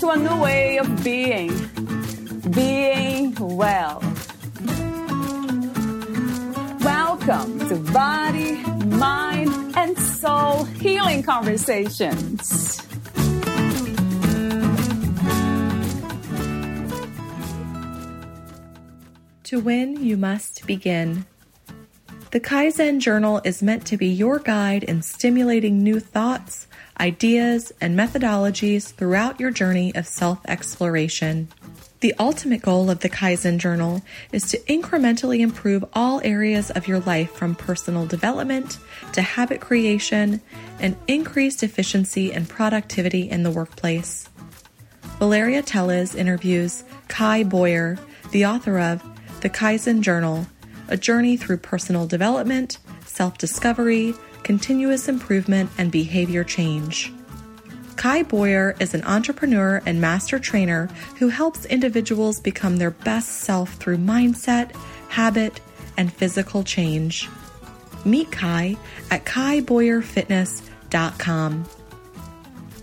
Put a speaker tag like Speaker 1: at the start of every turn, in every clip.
Speaker 1: to a new way of being. Being well. Welcome to Body, Mind, and Soul Healing Conversations.
Speaker 2: To win, you must begin. The Kaizen Journal is meant to be your guide in stimulating new thoughts, ideas, and methodologies throughout your journey of self exploration. The ultimate goal of the Kaizen Journal is to incrementally improve all areas of your life from personal development to habit creation and increased efficiency and productivity in the workplace. Valeria Teles interviews Kai Boyer, the author of the Kaizen Journal, a journey through personal development, self discovery, continuous improvement, and behavior change. Kai Boyer is an entrepreneur and master trainer who helps individuals become their best self through mindset, habit, and physical change. Meet Kai at kaiboyerfitness.com.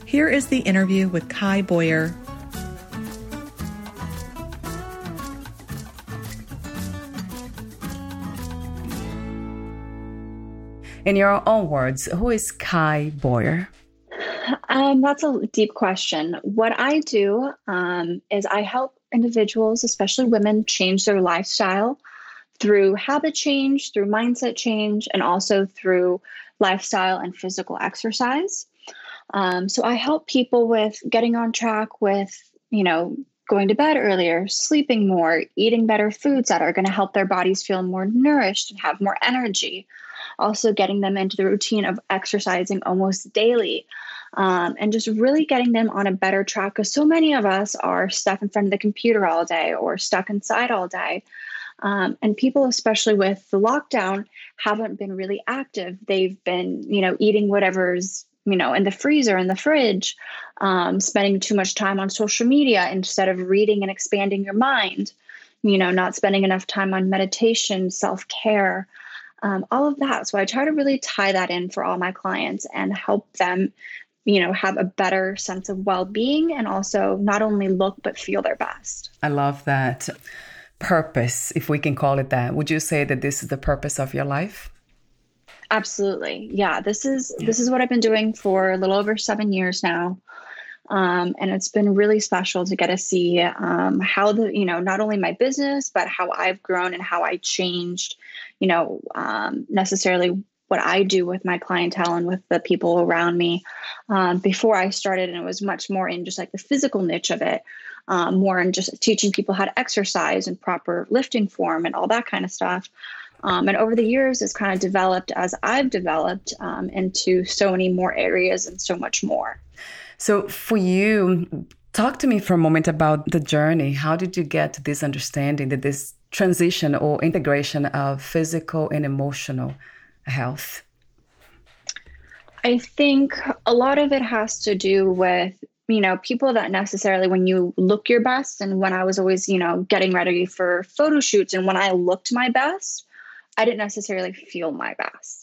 Speaker 2: Here is the interview with Kai Boyer.
Speaker 1: In your own words, who is Kai Boyer?
Speaker 3: Um, that's a deep question. What I do um, is I help individuals, especially women, change their lifestyle through habit change, through mindset change, and also through lifestyle and physical exercise. Um, so I help people with getting on track with, you know, going to bed earlier, sleeping more, eating better foods that are going to help their bodies feel more nourished and have more energy also getting them into the routine of exercising almost daily. Um, and just really getting them on a better track because so many of us are stuck in front of the computer all day or stuck inside all day. Um, and people, especially with the lockdown, haven't been really active. They've been, you know, eating whatever's, you know, in the freezer, in the fridge, um, spending too much time on social media instead of reading and expanding your mind, you know, not spending enough time on meditation, self care um, all of that. So I try to really tie that in for all my clients and help them, you know, have a better sense of well being and also not only look, but feel their best.
Speaker 1: I love that purpose, if we can call it that. Would you say that this is the purpose of your life?
Speaker 3: Absolutely. Yeah, this is yeah. this is what I've been doing for a little over 7 years now. Um, and it's been really special to get to see um, how the you know not only my business but how I've grown and how I changed you know um, necessarily what I do with my clientele and with the people around me um, before I started and it was much more in just like the physical niche of it um, more in just teaching people how to exercise and proper lifting form and all that kind of stuff um, and over the years, it's kind of developed as I've developed um, into so many more areas and so much more.
Speaker 1: So, for you, talk to me for a moment about the journey. How did you get to this understanding that this transition or integration of physical and emotional health?
Speaker 3: I think a lot of it has to do with you know people that necessarily when you look your best and when i was always you know getting ready for photo shoots and when i looked my best i didn't necessarily feel my best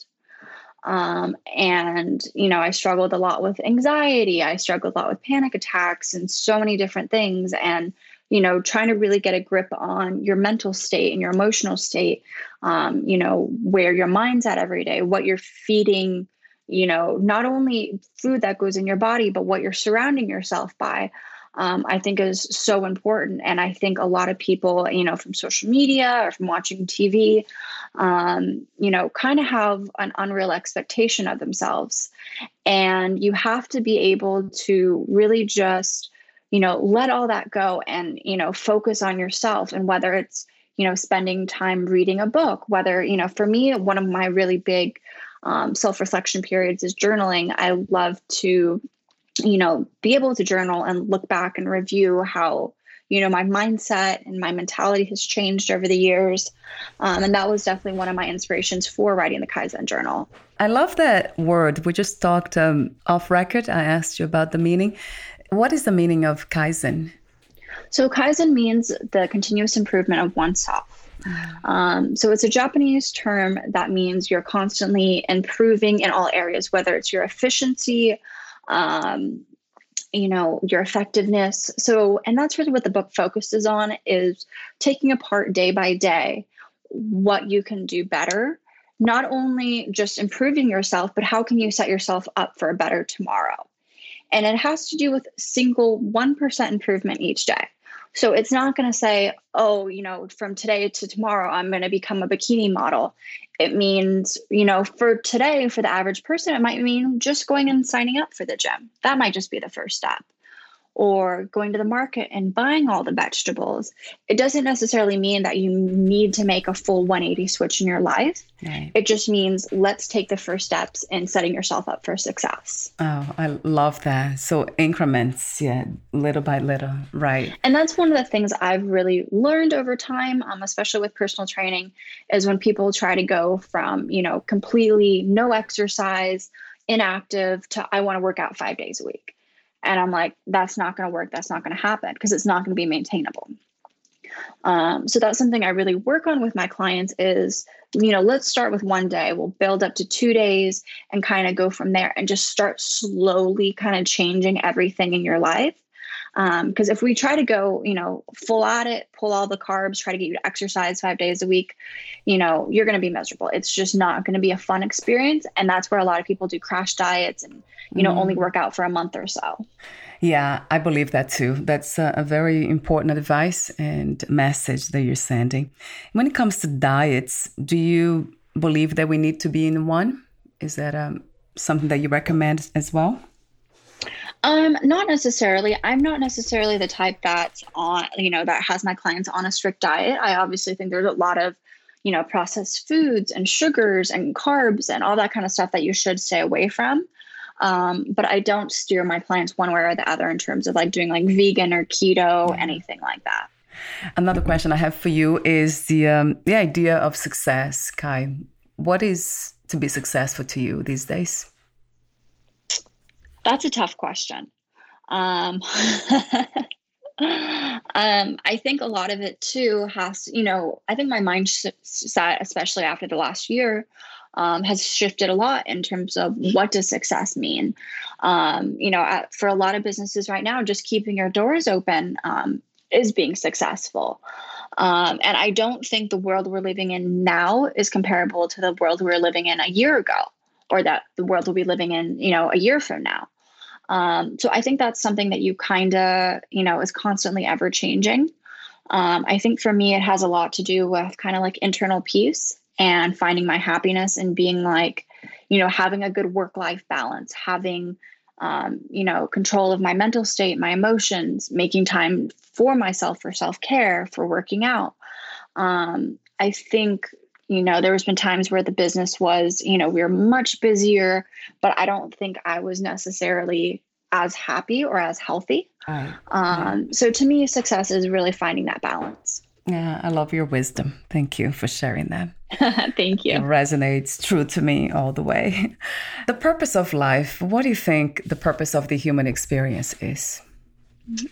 Speaker 3: um, and, you know, I struggled a lot with anxiety. I struggled a lot with panic attacks and so many different things. And, you know, trying to really get a grip on your mental state and your emotional state, um, you know, where your mind's at every day, what you're feeding, you know, not only food that goes in your body, but what you're surrounding yourself by um, I think is so important. And I think a lot of people, you know, from social media or from watching TV, um, you know, kind of have an unreal expectation of themselves. And you have to be able to really just, you know, let all that go and, you know, focus on yourself and whether it's, you know, spending time reading a book, whether, you know, for me, one of my really big um, self reflection periods is journaling. I love to you know, be able to journal and look back and review how you know, my mindset and my mentality has changed over the years. Um, and that was definitely one of my inspirations for writing the Kaizen Journal.
Speaker 4: I love that word. We just talked um, off record. I asked you about the meaning. What is the meaning of Kaizen?
Speaker 3: So, Kaizen means the continuous improvement of oneself. Um, so it's a Japanese term that means you're constantly improving in all areas, whether it's your efficiency, um, you know, your effectiveness. So, and that's really what the book focuses on is taking apart day by day what you can do better. Not only just improving yourself, but how can you set yourself up for a better tomorrow? And it has to do with single 1% improvement each day. So it's not going to say, oh, you know, from today to tomorrow, I'm going to become a bikini model. It means, you know, for today, for the average person, it might mean just going and signing up for the gym. That might just be the first step or going to the market and buying all the vegetables. It doesn't necessarily mean that you need to make a full 180 switch in your life. Right. It just means let's take the first steps in setting yourself up for success.
Speaker 4: Oh, I love that. So increments, yeah, little by little, right.
Speaker 3: And that's one of the things I've really learned over time, um, especially with personal training, is when people try to go from, you know, completely no exercise, inactive to I want to work out five days a week and I'm like, that's not going to work. That's not going to happen because it's not going to be maintainable. Um, so that's something I really work on with my clients is, you know, let's start with one day. We'll build up to two days and kind of go from there and just start slowly kind of changing everything in your life because um, if we try to go, you know, full at it, pull all the carbs, try to get you to exercise five days a week, you know, you're going to be miserable. It's just not going to be a fun experience. And that's where a lot of people do crash diets and, you know, mm. only work out for a month or so.
Speaker 4: Yeah, I believe that too. That's a, a, very important advice and message that you're sending. When it comes to diets, do you believe that we need to be in one? Is that um, something that you recommend as well?
Speaker 3: Um, not necessarily. I'm not necessarily the type that's on, you know, that has my clients on a strict diet. I obviously think there's a lot of, you know, processed foods and sugars and carbs and all that kind of stuff that you should stay away from. Um, but I don't steer my clients one way or the other in terms of like doing like vegan or keto, anything like that.
Speaker 4: Another question I have for you is the um, the idea of success, Kai. What is to be successful to you these days?
Speaker 3: That's a tough question. Um, um, I think a lot of it too has, you know, I think my mindset, especially after the last year, um, has shifted a lot in terms of what does success mean. Um, you know, at, for a lot of businesses right now, just keeping your doors open um, is being successful. Um, and I don't think the world we're living in now is comparable to the world we were living in a year ago or that the world will be living in, you know, a year from now. Um, so I think that's something that you kind of, you know, is constantly ever changing. Um, I think for me, it has a lot to do with kind of like internal peace and finding my happiness and being like, you know, having a good work life balance, having, um, you know, control of my mental state, my emotions, making time for myself, for self care, for working out. Um, I think you know there has been times where the business was you know we were much busier but i don't think i was necessarily as happy or as healthy. Right. um, so to me success is really finding that balance.
Speaker 4: Yeah i love your wisdom. Thank you for sharing that.
Speaker 3: Thank you.
Speaker 4: It resonates true to me all the way. The purpose of life what do you think the purpose of the human experience is?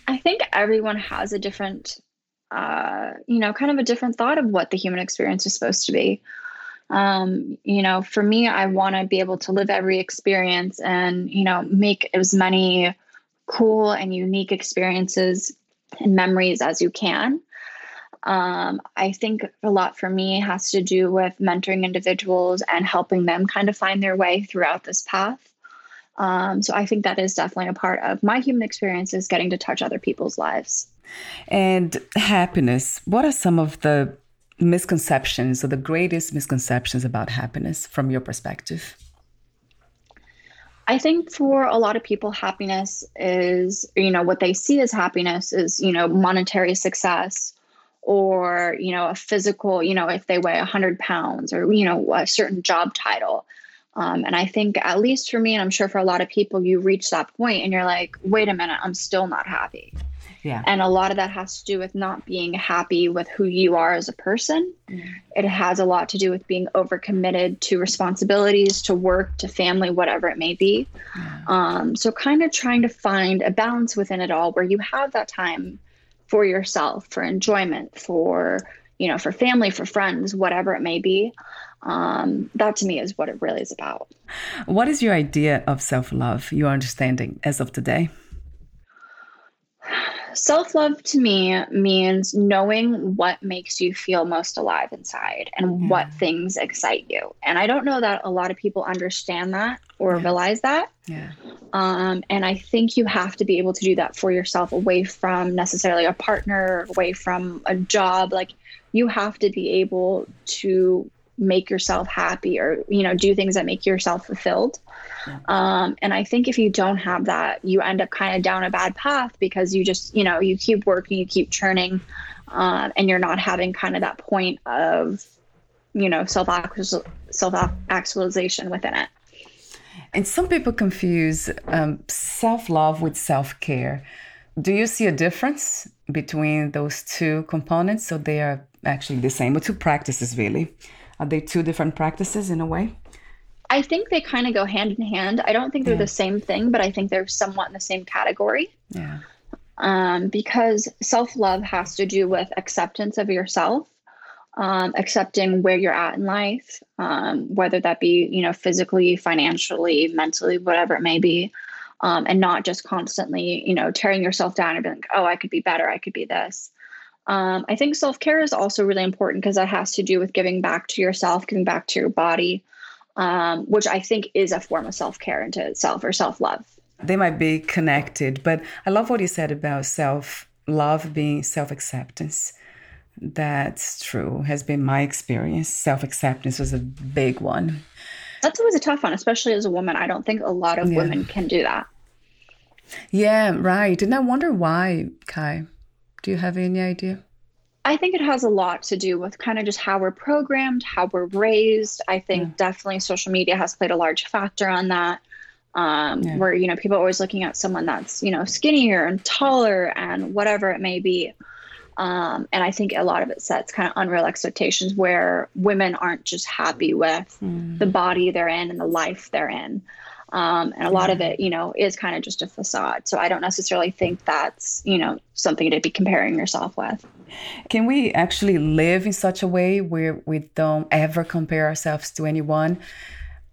Speaker 3: I think everyone has a different uh, you know, kind of a different thought of what the human experience is supposed to be. Um, you know, for me, I want to be able to live every experience and, you know, make as many cool and unique experiences and memories as you can. Um, I think a lot for me has to do with mentoring individuals and helping them kind of find their way throughout this path. Um, so I think that is definitely a part of my human experience is getting to touch other people's lives.
Speaker 4: And happiness. What are some of the misconceptions or the greatest misconceptions about happiness from your perspective?
Speaker 3: I think for a lot of people, happiness is, you know, what they see as happiness is, you know, monetary success or, you know, a physical, you know, if they weigh 100 pounds or, you know, a certain job title. Um, and I think, at least for me, and I'm sure for a lot of people, you reach that point and you're like, wait a minute, I'm still not happy.
Speaker 4: Yeah.
Speaker 3: And a lot of that has to do with not being happy with who you are as a person. Mm. It has a lot to do with being overcommitted to responsibilities, to work, to family, whatever it may be. Um, so, kind of trying to find a balance within it all where you have that time for yourself, for enjoyment, for you know, for family, for friends, whatever it may be. Um, that to me is what it really is about.
Speaker 4: What is your idea of self love, your understanding as of today?
Speaker 3: Self love to me means knowing what makes you feel most alive inside and yeah. what things excite you. And I don't know that a lot of people understand that or realize that.
Speaker 4: Yeah.
Speaker 3: Um, and I think you have to be able to do that for yourself away from necessarily a partner, away from a job. Like you have to be able to make yourself happy or you know do things that make yourself fulfilled. Um, and i think if you don't have that you end up kind of down a bad path because you just you know you keep working you keep churning uh, and you're not having kind of that point of you know self self actualization within it
Speaker 4: and some people confuse um, self love with self care. Do you see a difference between those two components? So they are actually the same, but two practices really. Are they two different practices in a way?
Speaker 3: I think they kind of go hand in hand. I don't think they're yeah. the same thing, but I think they're somewhat in the same category.
Speaker 4: Yeah.
Speaker 3: Um, because self love has to do with acceptance of yourself, um, accepting where you're at in life, um, whether that be you know physically, financially, mentally, whatever it may be, um, and not just constantly you know tearing yourself down and being like, oh, I could be better, I could be this. Um, I think self care is also really important because that has to do with giving back to yourself, giving back to your body, um, which I think is a form of self care into itself or self love.
Speaker 4: They might be connected, but I love what you said about self love being self acceptance. That's true, has been my experience. Self acceptance was a big one.
Speaker 3: That's always a tough one, especially as a woman. I don't think a lot of yeah. women can do that.
Speaker 4: Yeah, right. And I wonder why, Kai. Do you have any idea?
Speaker 3: I think it has a lot to do with kind of just how we're programmed, how we're raised. I think yeah. definitely social media has played a large factor on that. Um, yeah. Where you know people are always looking at someone that's you know skinnier and taller and whatever it may be. Um, and I think a lot of it sets kind of unreal expectations where women aren't just happy with mm. the body they're in and the life they're in. Um, and a lot of it, you know, is kind of just a facade. So I don't necessarily think that's, you know, something to be comparing yourself with.
Speaker 4: Can we actually live in such a way where we don't ever compare ourselves to anyone?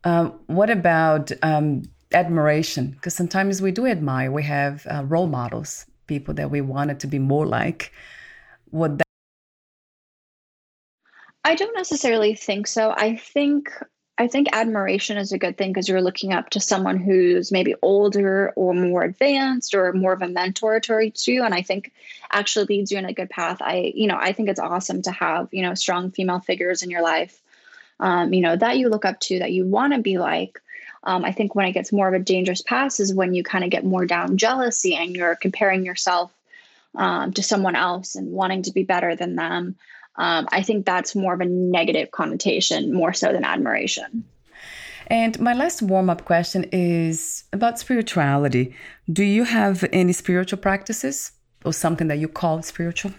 Speaker 4: Um, what about um, admiration? Because sometimes we do admire, we have uh, role models, people that we wanted to be more like. Would that
Speaker 3: I don't necessarily think so. I think I think admiration is a good thing because you're looking up to someone who's maybe older or more advanced or more of a mentor to you. And I think actually leads you in a good path. I, you know, I think it's awesome to have, you know, strong female figures in your life, um, you know, that you look up to, that you want to be like. Um, I think when it gets more of a dangerous pass is when you kind of get more down jealousy and you're comparing yourself um, to someone else and wanting to be better than them um, I think that's more of a negative connotation more so than admiration.
Speaker 4: And my last warm up question is about spirituality. Do you have any spiritual practices or something that you call spiritual?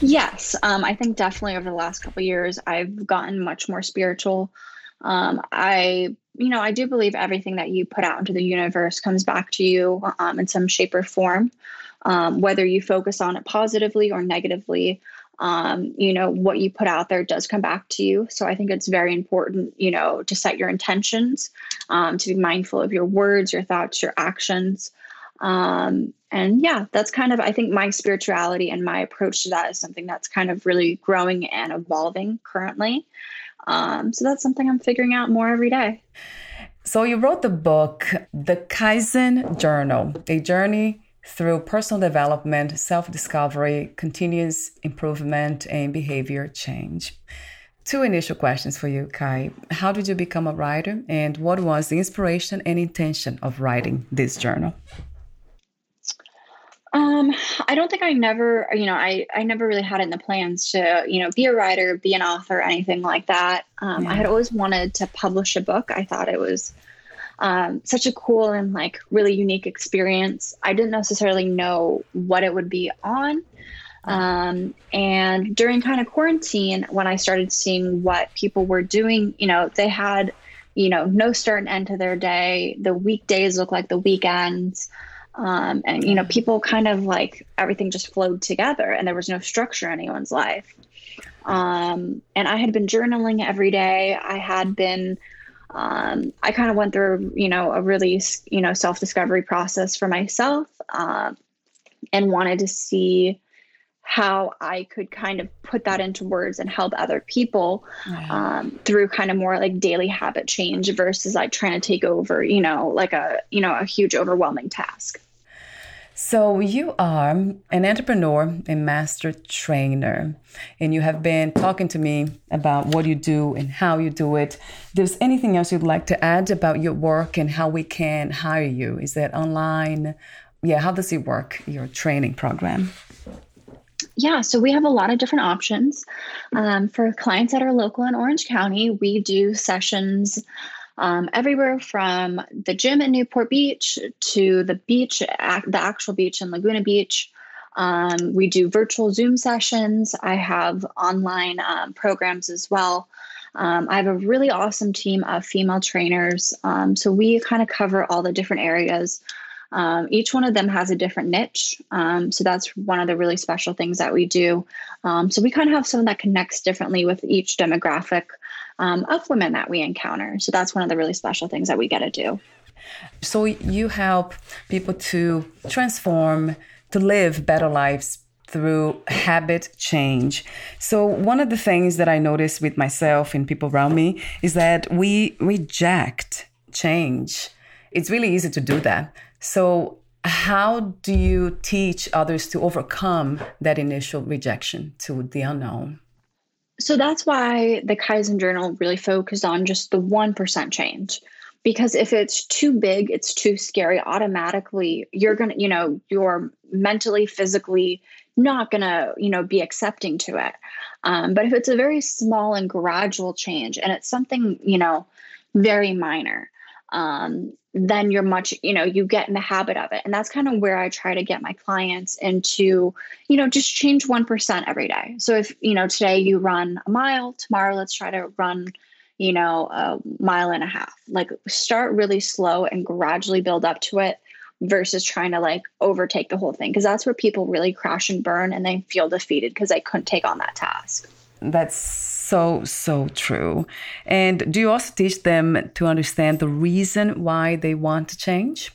Speaker 3: Yes, um, I think definitely over the last couple years, I've gotten much more spiritual. Um, I, you know, I do believe everything that you put out into the universe comes back to you um, in some shape or form, um, whether you focus on it positively or negatively um, you know what you put out there does come back to you. So i think it's very important you know to set your intentions um, to be mindful of your words your thoughts your actions. Um, and yeah that's kind of i think my spirituality and my approach to that is something that's kind of really growing and evolving currently. Um, so that's something i'm figuring out more every day.
Speaker 4: So you wrote the book the kaizen journal a journey through personal development, self discovery, continuous improvement, and behavior change. Two initial questions for you, Kai. How did you become a writer, and what was the inspiration and intention of writing this journal?
Speaker 3: Um, I don't think I never, you know, I I never really had it in the plans to, you know, be a writer, be an author, anything like that. Um, yeah. I had always wanted to publish a book. I thought it was um, such a cool and like really unique experience. I didn't necessarily know what it would be on. Um, and during kind of quarantine, when I started seeing what people were doing, you know, they had, you know, no start and end to their day. The weekdays look like the weekends. Um, and, you know, people kind of like everything just flowed together and there was no structure in anyone's life. Um, and I had been journaling every day. I had been, um, I kind of went through, you know, a really, you know, self discovery process for myself uh, and wanted to see how I could kind of put that into words and help other people um, through kind of more like daily habit change versus like trying to take over, you know, like a, you know, a huge overwhelming task.
Speaker 4: So you are an entrepreneur a master trainer, and you have been talking to me about what you do and how you do it. There's anything else you'd like to add about your work and how we can hire you? Is that online? Yeah, how does it work, your training program?
Speaker 3: Yeah, so we have a lot of different options. Um, for clients that are local in Orange County, we do sessions um, everywhere from the gym in Newport Beach to the beach, the actual beach in Laguna Beach. Um, we do virtual Zoom sessions. I have online um, programs as well. Um, I have a really awesome team of female trainers. Um, so we kind of cover all the different areas um, each one of them has a different niche. Um, so that's one of the really special things that we do. So we kind of have someone that connects differently with each demographic um, of women that we encounter. So that's one of the really special things that we get to do.
Speaker 4: So you help people to transform, to live better lives through habit change. So, one of the things that I notice with myself and people around me is that we reject change. It's really easy to do that. So, how do you teach others to overcome that initial rejection to the unknown?
Speaker 3: So that's why the Kaizen Journal really focused on just the 1% change. Because if it's too big, it's too scary, automatically you're going to, you know, you're mentally, physically not going to, you know, be accepting to it. Um, but if it's a very small and gradual change and it's something, you know, very minor, um, then you're much, you know, you get in the habit of it. And that's kind of where I try to get my clients into, you know, just change 1% every day. So if, you know, today you run a mile, tomorrow let's try to run, you know, a mile and a half. Like start really slow and gradually build up to it versus trying to like overtake the whole thing. Cause that's where people really crash and burn and they feel defeated because they couldn't take on that task.
Speaker 4: That's so, so true. And do you also teach them to understand the reason why they want to change?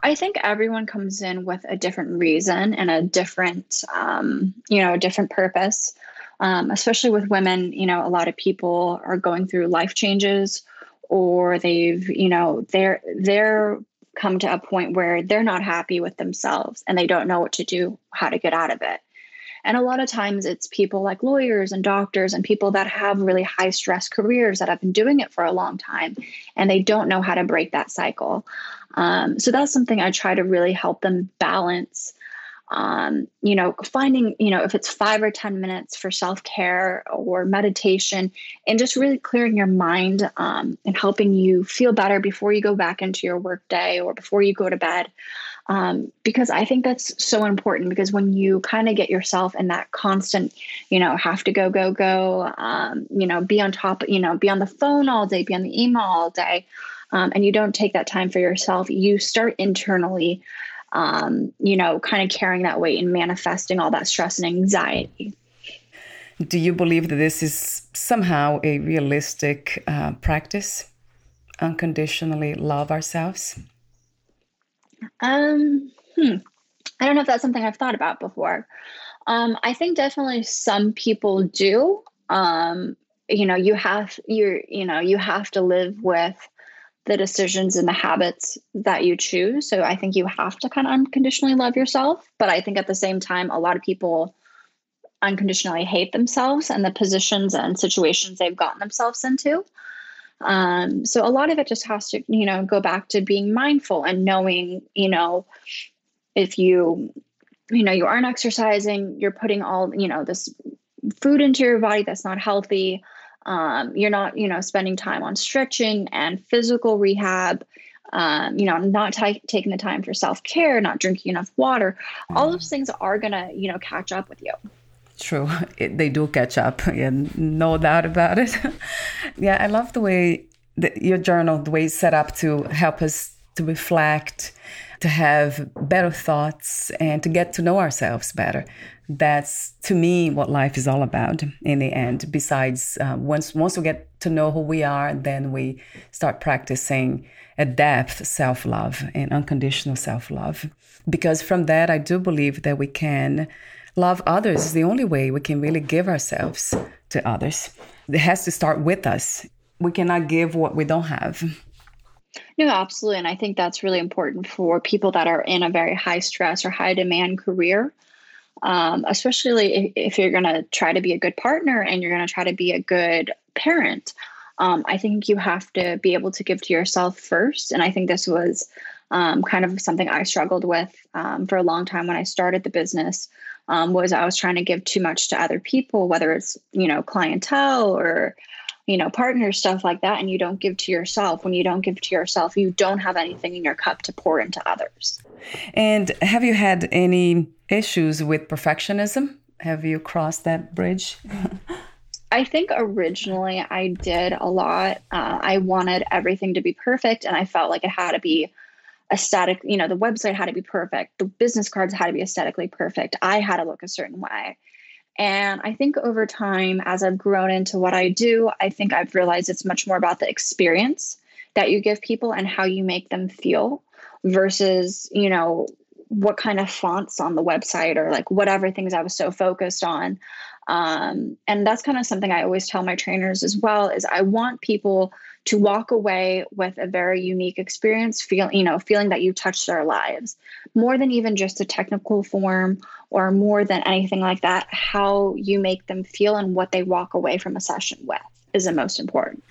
Speaker 3: I think everyone comes in with a different reason and a different, um, you know, a different purpose. Um, especially with women, you know, a lot of people are going through life changes, or they've, you know, they're they're come to a point where they're not happy with themselves and they don't know what to do, how to get out of it. And a lot of times it's people like lawyers and doctors and people that have really high stress careers that have been doing it for a long time and they don't know how to break that cycle. Um, so that's something I try to really help them balance. Um, you know, finding, you know, if it's five or 10 minutes for self care or meditation, and just really clearing your mind um, and helping you feel better before you go back into your workday or before you go to bed um, because I think that's so important. Because when you kind of get yourself in that constant, you know, have to go, go, go, um, you know, be on top, you know, be on the phone all day, be on the email all day, um, and you don't take that time for yourself, you start internally, um, you know, kind of carrying that weight and manifesting all that stress and anxiety.
Speaker 4: Do you believe that this is somehow a realistic uh, practice? Unconditionally love ourselves?
Speaker 3: Um, hmm. I don't know if that's something I've thought about before. Um, I think definitely some people do. Um, you know, you have you you know you have to live with the decisions and the habits that you choose. So I think you have to kind of unconditionally love yourself. But I think at the same time, a lot of people unconditionally hate themselves and the positions and situations they've gotten themselves into. Um, so a lot of it just has to, you know, go back to being mindful and knowing, you know, if you you know you aren't exercising you're putting all you know this food into your body that's not healthy. Um, you're not you know spending time on stretching and physical rehab. Um, you know not t- taking the time for self-care not drinking enough water. All those things are gonna you know catch up with you
Speaker 4: true it, they do catch up and no doubt about it yeah i love the way your journal the way it's set up to help us to reflect to have better thoughts and to get to know ourselves better. That's to me what life is all about in the end. Besides, uh, once once we get to know who we are, then we start practicing a depth self love and unconditional self love. Because from that, I do believe that we can love others. Is the only way we can really give ourselves to others. It has to start with us. We cannot give what we don't have.
Speaker 3: No, absolutely. And I think that's really important for people that are in a very high stress or high demand career. Um, especially if, if you're going to try to be a good partner and you're going to try to be a good parent. Um, I think you have to be able to give to yourself first. And I think this was um, kind of something I struggled with um, for a long time when I started the business. Um, was I was trying to give too much to other people, whether it's you know clientele or you know, partner stuff like that, and you don't give to yourself. When you don't give to yourself, you don't have anything in your cup to pour into others.
Speaker 4: And have you had any issues with perfectionism? Have you crossed that bridge?
Speaker 3: I think originally I did a lot. Uh, I wanted everything to be perfect, and I felt like it had to be aesthetic. You know, the website had to be perfect. The business cards had to be aesthetically perfect. I had to look a certain way. And I think over time, as I've grown into what I do, I think I've realized it's much more about the experience that you give people and how you make them feel versus, you know, what kind of fonts on the website or like whatever things I was so focused on. Um, and that's kind of something I always tell my trainers as well is I want people to walk away with a very unique experience, feel you know, feeling that you touched their lives more than even just a technical form or more than anything like that. How you make them feel and what they walk away from a session with is the most important.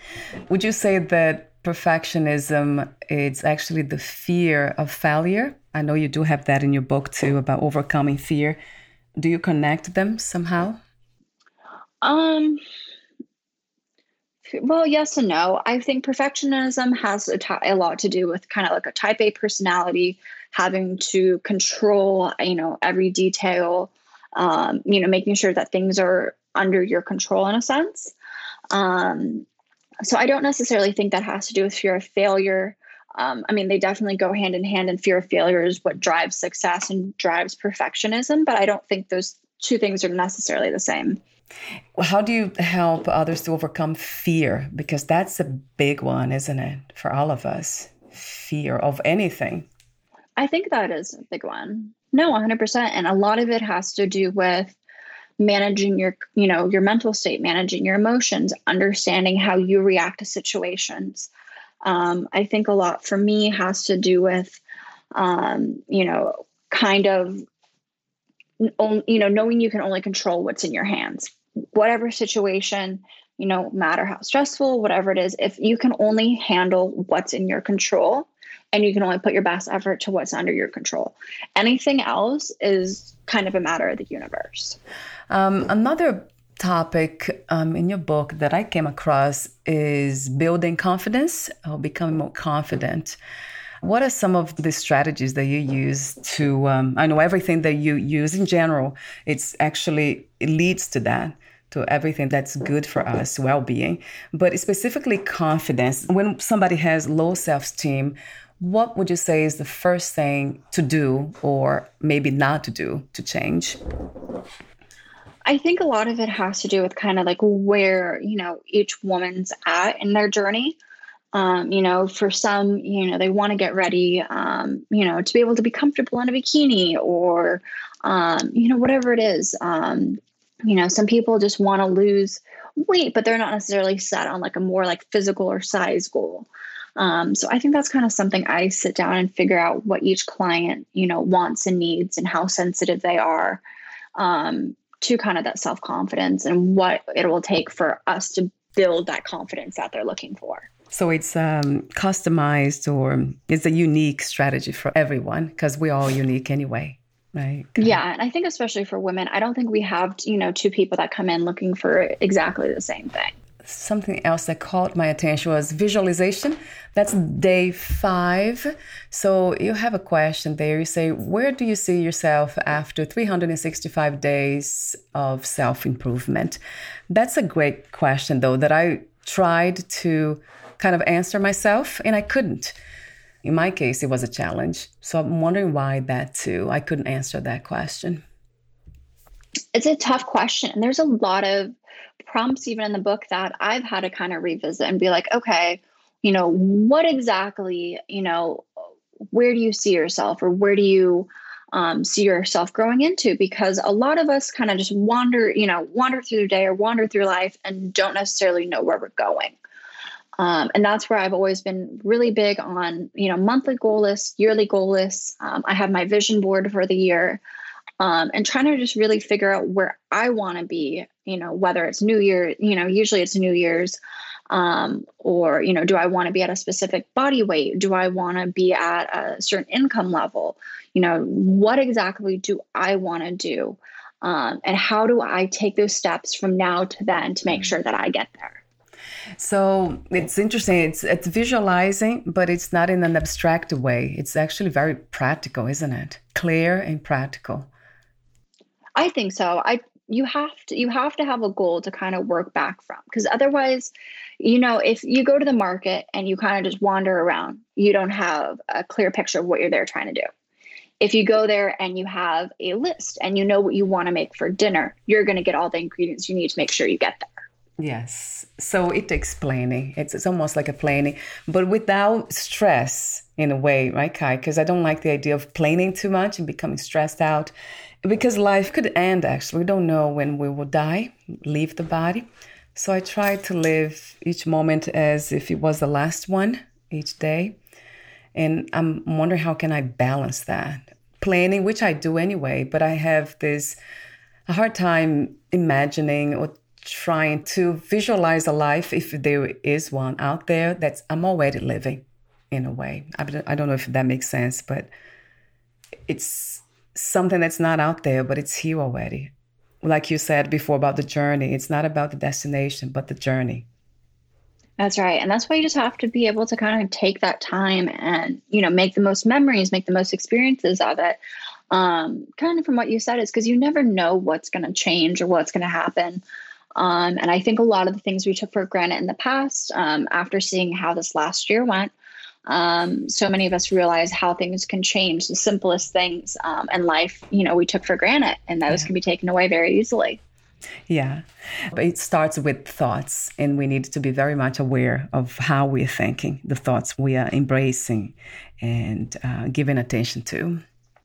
Speaker 4: Would you say that perfectionism is actually the fear of failure? I know you do have that in your book too about overcoming fear. Do you connect them somehow?
Speaker 3: Um well, yes and no. I think perfectionism has a, t- a lot to do with kind of like a type A personality, having to control, you know, every detail, um, you know, making sure that things are under your control in a sense. Um, so I don't necessarily think that has to do with fear of failure. Um, I mean, they definitely go hand in hand, and fear of failure is what drives success and drives perfectionism. But I don't think those two things are necessarily the same.
Speaker 4: How do you help others to overcome fear? Because that's a big one, isn't it, for all of us? Fear of anything.
Speaker 3: I think that is a big one. No, 100%. And a lot of it has to do with managing your you know your mental state managing your emotions understanding how you react to situations um, i think a lot for me has to do with um, you know kind of you know knowing you can only control what's in your hands whatever situation, you know, matter how stressful, whatever it is, if you can only handle what's in your control and you can only put your best effort to what's under your control, anything else is kind of a matter of the universe.
Speaker 4: Um, another topic um, in your book that I came across is building confidence or becoming more confident. What are some of the strategies that you use to? Um, I know everything that you use in general. It's actually it leads to that to everything that's good for us, well-being, but specifically confidence. When somebody has low self-esteem, what would you say is the first thing to do or maybe not to do to change?
Speaker 3: I think a lot of it has to do with kind of like where, you know, each woman's at in their journey. Um, you know, for some, you know, they want to get ready, um, you know, to be able to be comfortable in a bikini or, um, you know, whatever it is. Um, you know, some people just want to lose weight, but they're not necessarily set on like a more like physical or size goal. Um, so I think that's kind of something I sit down and figure out what each client, you know, wants and needs and how sensitive they are um, to kind of that self confidence and what it will take for us to build that confidence that they're looking for.
Speaker 4: So it's um, customized or it's a unique strategy for everyone because we're all unique anyway. Right.
Speaker 3: Yeah. And I think, especially for women, I don't think we have, you know, two people that come in looking for exactly the same thing.
Speaker 4: Something else that caught my attention was visualization. That's day five. So you have a question there. You say, Where do you see yourself after 365 days of self improvement? That's a great question, though, that I tried to kind of answer myself and I couldn't. In my case, it was a challenge. So I'm wondering why that too. I couldn't answer that question.
Speaker 3: It's a tough question. And there's a lot of prompts, even in the book, that I've had to kind of revisit and be like, okay, you know, what exactly, you know, where do you see yourself or where do you um, see yourself growing into? Because a lot of us kind of just wander, you know, wander through the day or wander through life and don't necessarily know where we're going. Um, and that's where I've always been really big on, you know, monthly goal lists, yearly goal lists. Um, I have my vision board for the year um, and trying to just really figure out where I want to be, you know, whether it's New Year, you know, usually it's New Year's, um, or, you know, do I want to be at a specific body weight? Do I want to be at a certain income level? You know, what exactly do I want to do? Um, and how do I take those steps from now to then to make sure that I get there?
Speaker 4: So it's interesting. It's it's visualizing, but it's not in an abstract way. It's actually very practical, isn't it? Clear and practical.
Speaker 3: I think so. I you have to you have to have a goal to kind of work back from because otherwise you know if you go to the market and you kind of just wander around you don't have a clear picture of what you're there trying to do if you go there and you have a list and you know what you want to make for dinner you're going to get all the ingredients you need to make sure you get there
Speaker 4: Yes. So it takes planning. It's, it's almost like a planning, but without stress in a way, right, Kai? Because I don't like the idea of planning too much and becoming stressed out because life could end actually. We don't know when we will die, leave the body. So I try to live each moment as if it was the last one each day. And I'm wondering how can I balance that? Planning, which I do anyway, but I have this a hard time imagining or trying to visualize a life, if there is one out there, that's I'm already living in a way. I don't know if that makes sense, but it's something that's not out there, but it's here already. Like you said before about the journey, it's not about the destination, but the journey.
Speaker 3: That's right. And that's why you just have to be able to kind of take that time and, you know, make the most memories, make the most experiences of it. Um, kind of from what you said, is because you never know what's going to change or what's going to happen. Um, and I think a lot of the things we took for granted in the past, um, after seeing how this last year went, um, so many of us realize how things can change. The simplest things um, in life, you know, we took for granted, and those yeah. can be taken away very easily.
Speaker 4: Yeah, but it starts with thoughts, and we need to be very much aware of how we're thinking, the thoughts we are embracing and uh, giving attention to.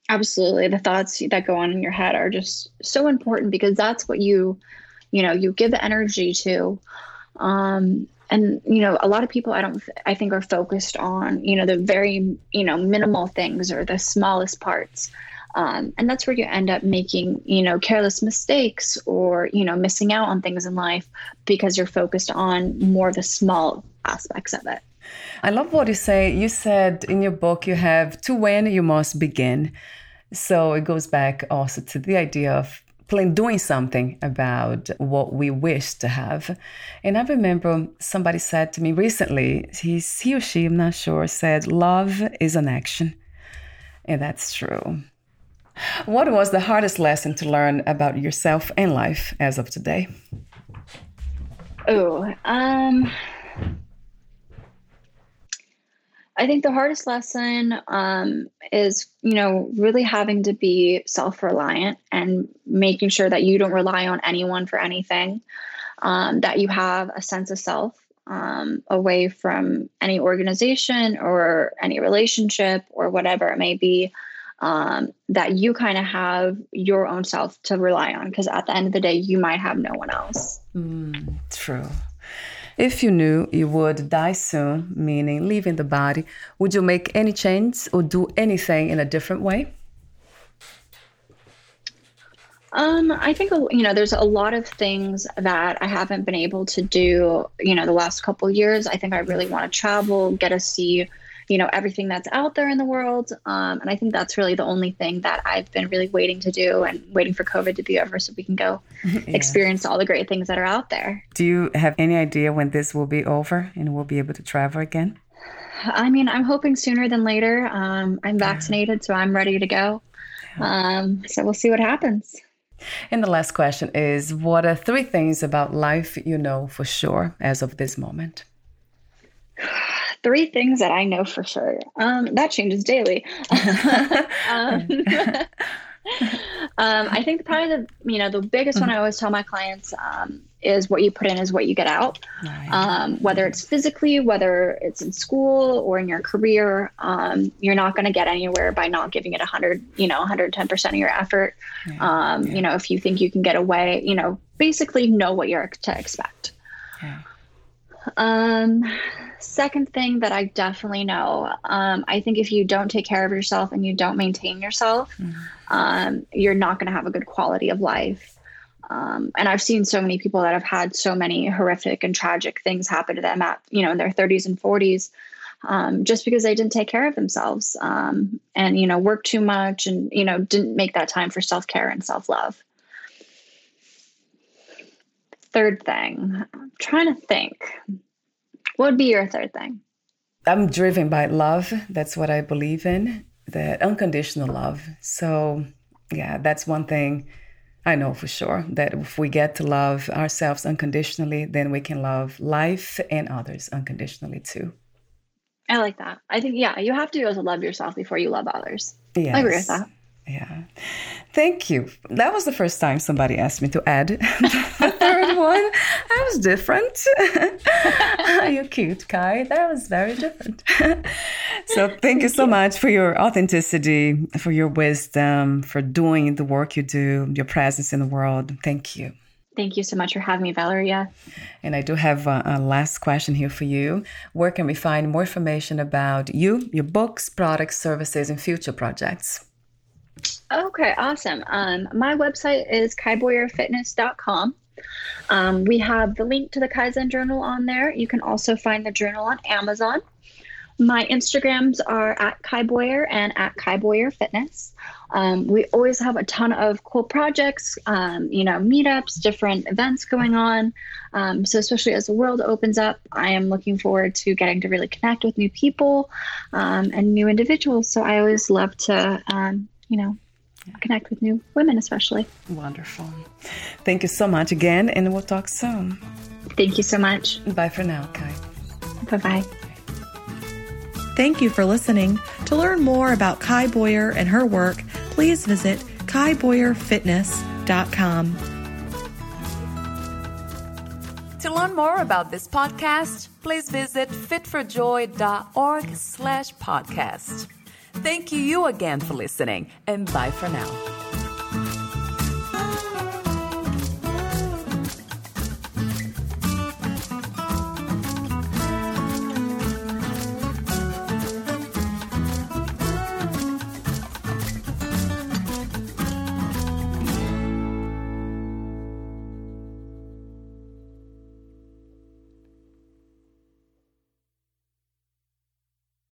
Speaker 3: Absolutely. The thoughts that go on in your head are just so important because that's what you you know you give energy to um and you know a lot of people i don't i think are focused on you know the very you know minimal things or the smallest parts. Um, and that's where you end up making you know careless mistakes or you know missing out on things in life because you're focused on more the small aspects of it.
Speaker 4: I love what you say. You said in your book you have to win you must begin. So it goes back also to the idea of doing something about what we wish to have. And I remember somebody said to me recently, he, he or she, I'm not sure, said, Love is an action. And that's true. What was the hardest lesson to learn about yourself and life as of today?
Speaker 3: Oh, um, I think the hardest lesson um, is, you know, really having to be self reliant and making sure that you don't rely on anyone for anything, um, that you have a sense of self um, away from any organization or any relationship or whatever it may be, um, that you kind of have your own self to rely on. Because at the end of the day, you might have no one else.
Speaker 4: Mm, true. If you knew you would die soon, meaning leaving the body, would you make any change or do anything in a different way?
Speaker 3: Um, I think you know there's a lot of things that I haven't been able to do. You know, the last couple years. I think I really want to travel, get to see, you know, everything that's out there in the world. Um, and I think that's really the only thing that I've been really waiting to do and waiting for COVID to be over so we can go yeah. experience all the great things that are out there.
Speaker 4: Do you have any idea when this will be over and we'll be able to travel again?
Speaker 3: I mean, I'm hoping sooner than later. Um, I'm vaccinated, so I'm ready to go. Um, so we'll see what happens.
Speaker 4: And the last question is What are three things about life you know for sure as of this moment?
Speaker 3: Three things that I know for sure. Um, that changes daily. um, um, I think probably the you know the biggest mm-hmm. one I always tell my clients um, is what you put in is what you get out. Right. Um, whether it's physically, whether it's in school or in your career, um, you're not going to get anywhere by not giving it 100, you know, 110 percent of your effort. Yeah. Um, yeah. You know, if you think you can get away, you know, basically know what you're to expect. Yeah. Um, second thing that I definitely know, um, I think if you don't take care of yourself and you don't maintain yourself, mm-hmm. um, you're not going to have a good quality of life. Um, and I've seen so many people that have had so many horrific and tragic things happen to them at, you know, in their 30s and 40s, um, just because they didn't take care of themselves um, and, you know, worked too much and, you know, didn't make that time for self care and self love. Third thing, I'm trying to think. What would be your third thing?
Speaker 4: I'm driven by love. That's what I believe in, that unconditional love. So, yeah, that's one thing I know for sure that if we get to love ourselves unconditionally, then we can love life and others unconditionally too.
Speaker 3: I like that. I think, yeah, you have to be able to love yourself before you love others. Yes. I agree with that.
Speaker 4: Yeah. Thank you. That was the first time somebody asked me to add the third one. That was different. You're cute, Kai. That was very different. so thank, thank you so you. much for your authenticity, for your wisdom, for doing the work you do, your presence in the world. Thank you.
Speaker 3: Thank you so much for having me, Valeria.
Speaker 4: And I do have a, a, last question here for you. Where can we find more information about you, your books, products, services, and future projects?
Speaker 3: Okay, awesome. Um, my website is kaiboyerfitness.com. Um, we have the link to the Kaizen Journal on there. You can also find the journal on Amazon. My Instagrams are at Kai Boyer and at Kai Boyer Fitness. Um, we always have a ton of cool projects, um, you know, meetups, different events going on. Um, so, especially as the world opens up, I am looking forward to getting to really connect with new people um, and new individuals. So, I always love to, um, you know, connect with new women, especially.
Speaker 4: Wonderful. Thank you so much again, and we'll talk soon.
Speaker 3: Thank you so much.
Speaker 4: Bye for now, Kai.
Speaker 3: Bye bye.
Speaker 2: Thank you for listening. To learn more about Kai Boyer and her work, please visit kaiboyerfitness.com.
Speaker 5: To learn more about this podcast, please visit fitforjoy.org slash podcast. Thank you again for listening, and bye for now.